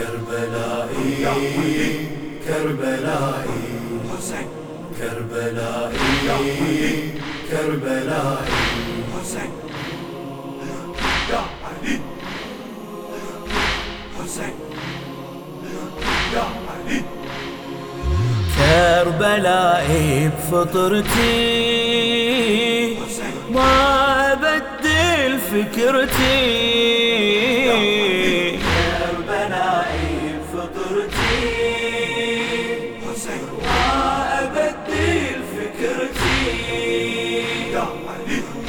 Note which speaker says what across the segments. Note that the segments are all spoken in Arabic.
Speaker 1: كربلائي. كربلائي. حسين. كربلائي. كربلائي. حسين. يا علي حسين. يا علي
Speaker 2: كربلائي بفطرتي. ما أبدل فكرتي.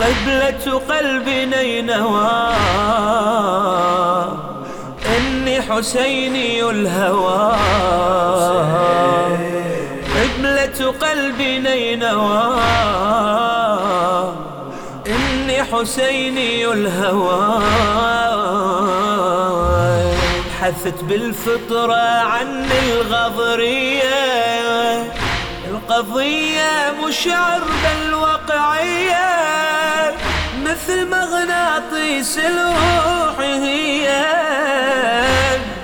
Speaker 2: قبلة قلبي نينوى. إني حسيني الهوى قبلة قلبي نينوى. إني حسيني الهوى حثت بالفطرة عن الغضرية. القضية مش عرض الواقعية مثل مغناطيس الروح هي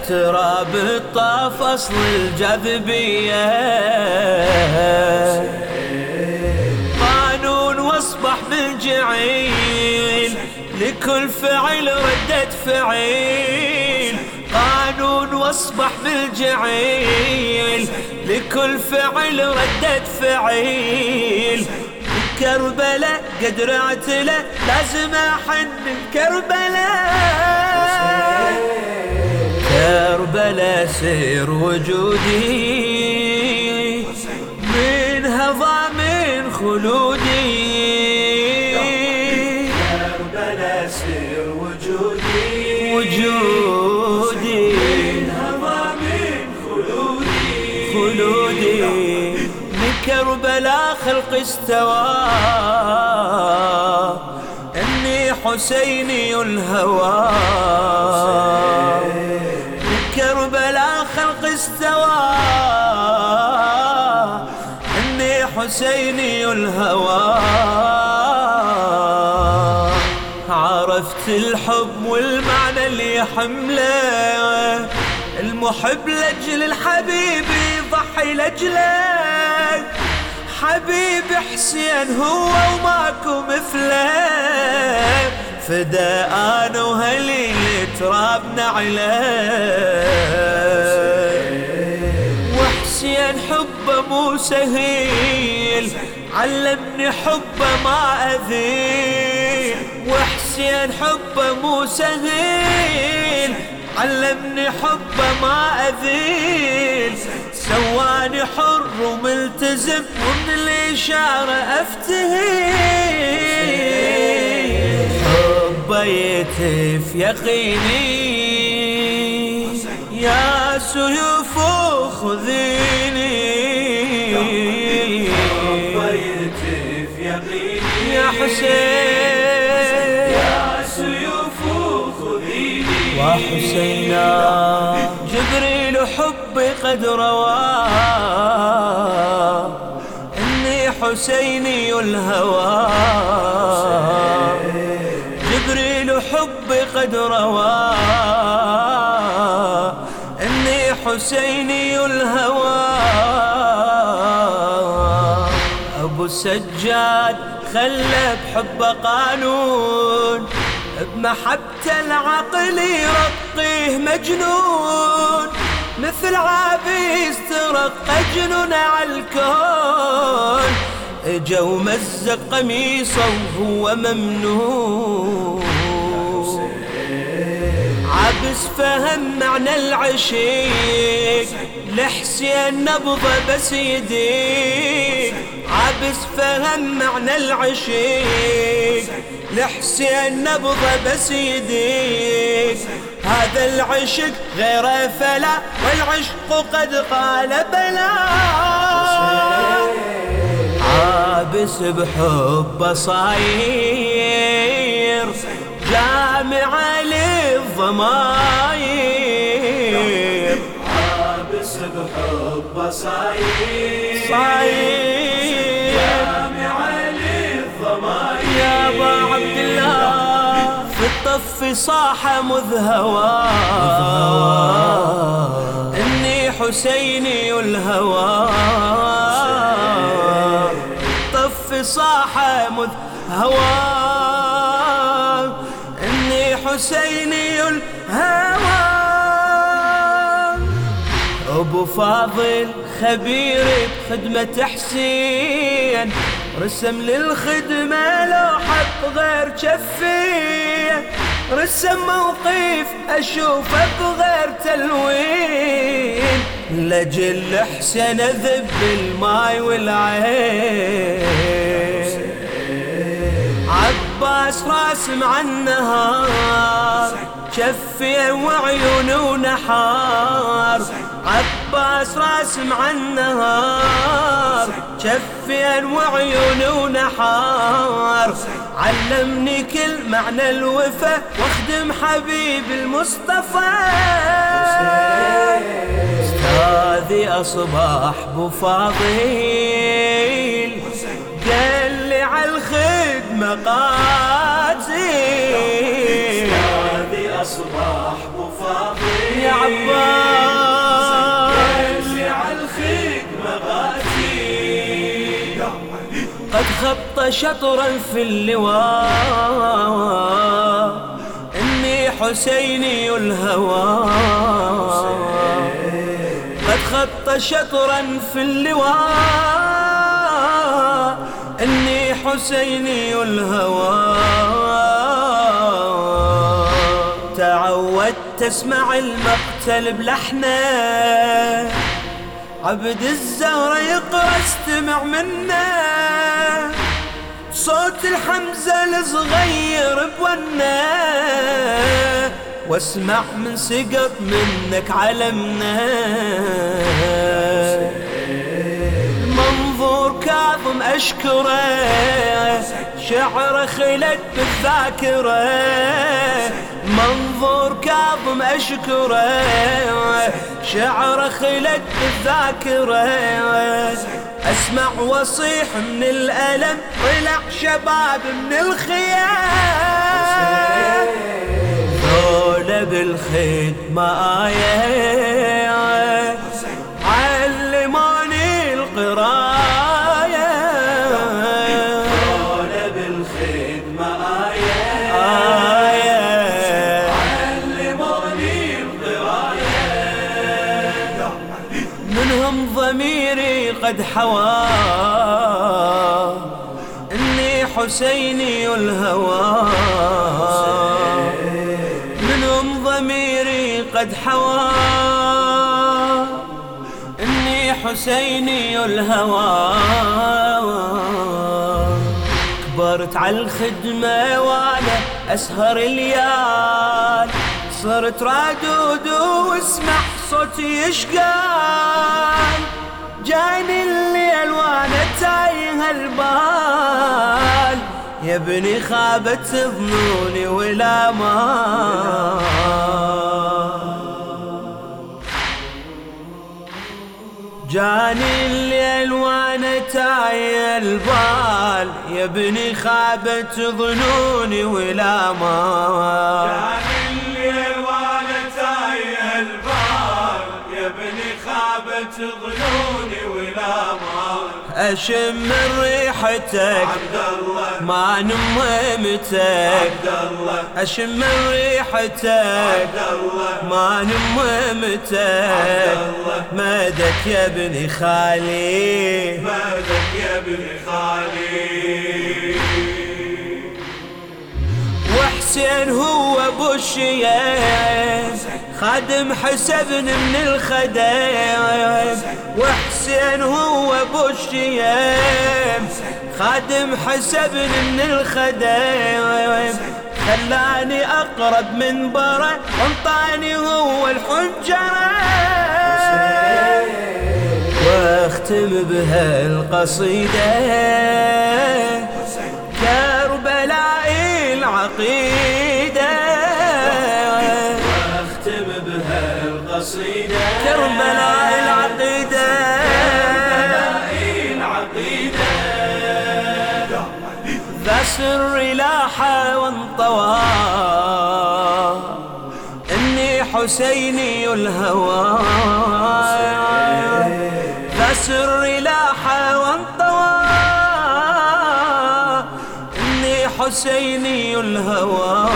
Speaker 2: تراب الطاف أصل الجاذبية. قانون واصبح من جعيل لكل فعل ردة فعيل. قانون واصبح بالجعيل لكل فعل ردة فعيل. كربلاء قد رعت له لازم أحن كربلاء كربلاء سير وجودي منها ضامن خلودي.
Speaker 1: كربلا سر وجودي
Speaker 2: وجودي. كربلاء خلق استوى. إني حسيني الهوى. من كربلاء خلق استوى. إني حسيني الهوى. عرفت الحب والمعنى اللي حمله. المحب لأجل الحبيب يضحي لأجله. حبيب حسين هو وماكو مثله. فدا أنا وهلي ترابنا عليه. وحسين حبه مو سهيل علمني حبه ما أذيل. وحسين حبه مو سهيل علمني حبه ما أذيل. سواني حر وملتزم ومن الاشاره افتهيل حبه يتف يقيني يا سيوف خذيني.
Speaker 1: بيتف يقيني
Speaker 2: يا حسين
Speaker 1: يا سيوف خذيني.
Speaker 2: وحسينا قد روى إني حسيني الهوى. جبريل حبي قد روى إني حسيني الهوى. أبو السجاد خلى بحبه قانون بمحبته العقل يرقيه مجنون. مثل عابيس ترقى جنون على الكون. اجا ومزق قميصه وهو ممنون. عبس فهم معنى العشيق لحسين نبضه بس يديك عبس فهم معنى العشيق لحسين نبضه بس يديك هذا العشق غيره فلا والعشق قد قال بلا عابس بحب صاير جامع للضماير
Speaker 1: عابس بحب صاير
Speaker 2: صاير. الله في الطف صاح مذ هواه حسيني الهوى طف صاحة مذ هوى. إني حسيني الهوى أبو فاضل خبير بخدمة حسين رسم للخدمة لوحة غير جفية رسم موقف أشوفه بغير تلوين. لجل حسين ذب الماي والعين. عباس راسم عالنهار شفي وعيون ونحار. عباس راسم عالنهار شفي وعيون ونحار. علمني كل معنى الوفا واخدم حبيب المصطفى. استاذي أصبح بفاضيل قال لي عالخدمة قاتل
Speaker 1: هذه أصبح بفاضي
Speaker 2: يا عباس. خط شطرا في اللواء إني حسيني الهوى قد خط شطرا في اللواء إني حسيني الهوى تعودت اسمع المقتل بلحنة عبد الزهرة يقرا استمع منا صوت الحمزة الصغير بونا. واسمع من سقط منك علمنا. منظور كاظم أشكره. شعره خلد بالذاكره. منظور كاظم أشكره. شعره خلد بالذاكره. أسمع وصيح من الألم طلع شباب من الخيام. ذولا بالخدمة آية منهم ضميري قد حوى. إني حسيني الهوى. منهم ضميري قد حوى. إني حسيني الهوى. كبرت على الخدمة وأنا أسهر الليال صرت رادود واسمع صوتي يشقال. جاني الليل وأنا تايه البال. يا ابني خابت ظنوني ولا ما جاني الليل وأنا تايه البال. يا ابني خابت ظنوني ولا ما
Speaker 1: كان خابت ظنوني ولا مال
Speaker 2: أشم ريحتك.
Speaker 1: عبد الله.
Speaker 2: ما نممتك.
Speaker 1: عبد الله.
Speaker 2: أشم ريحتك.
Speaker 1: عبد الله.
Speaker 2: ما نممتك. مدك يا ابني خالي.
Speaker 1: مالك يا ابن خالي.
Speaker 2: وحسين هو أبو الشيخ. خادم حسبن من الخدم وحسين هو أبو الشيخ خادم حسبن من الخدم خلاني أقرب من برا وانطاني هو الحجرة. وأختم بها القصيده كربلاء العقيدة
Speaker 1: بها القصيدة
Speaker 2: كربلاء
Speaker 1: العقيدة
Speaker 2: ذا سر لاح وانطوى إني حسيني الهوى. فسر لاح وانطوى إني حسيني الهوى.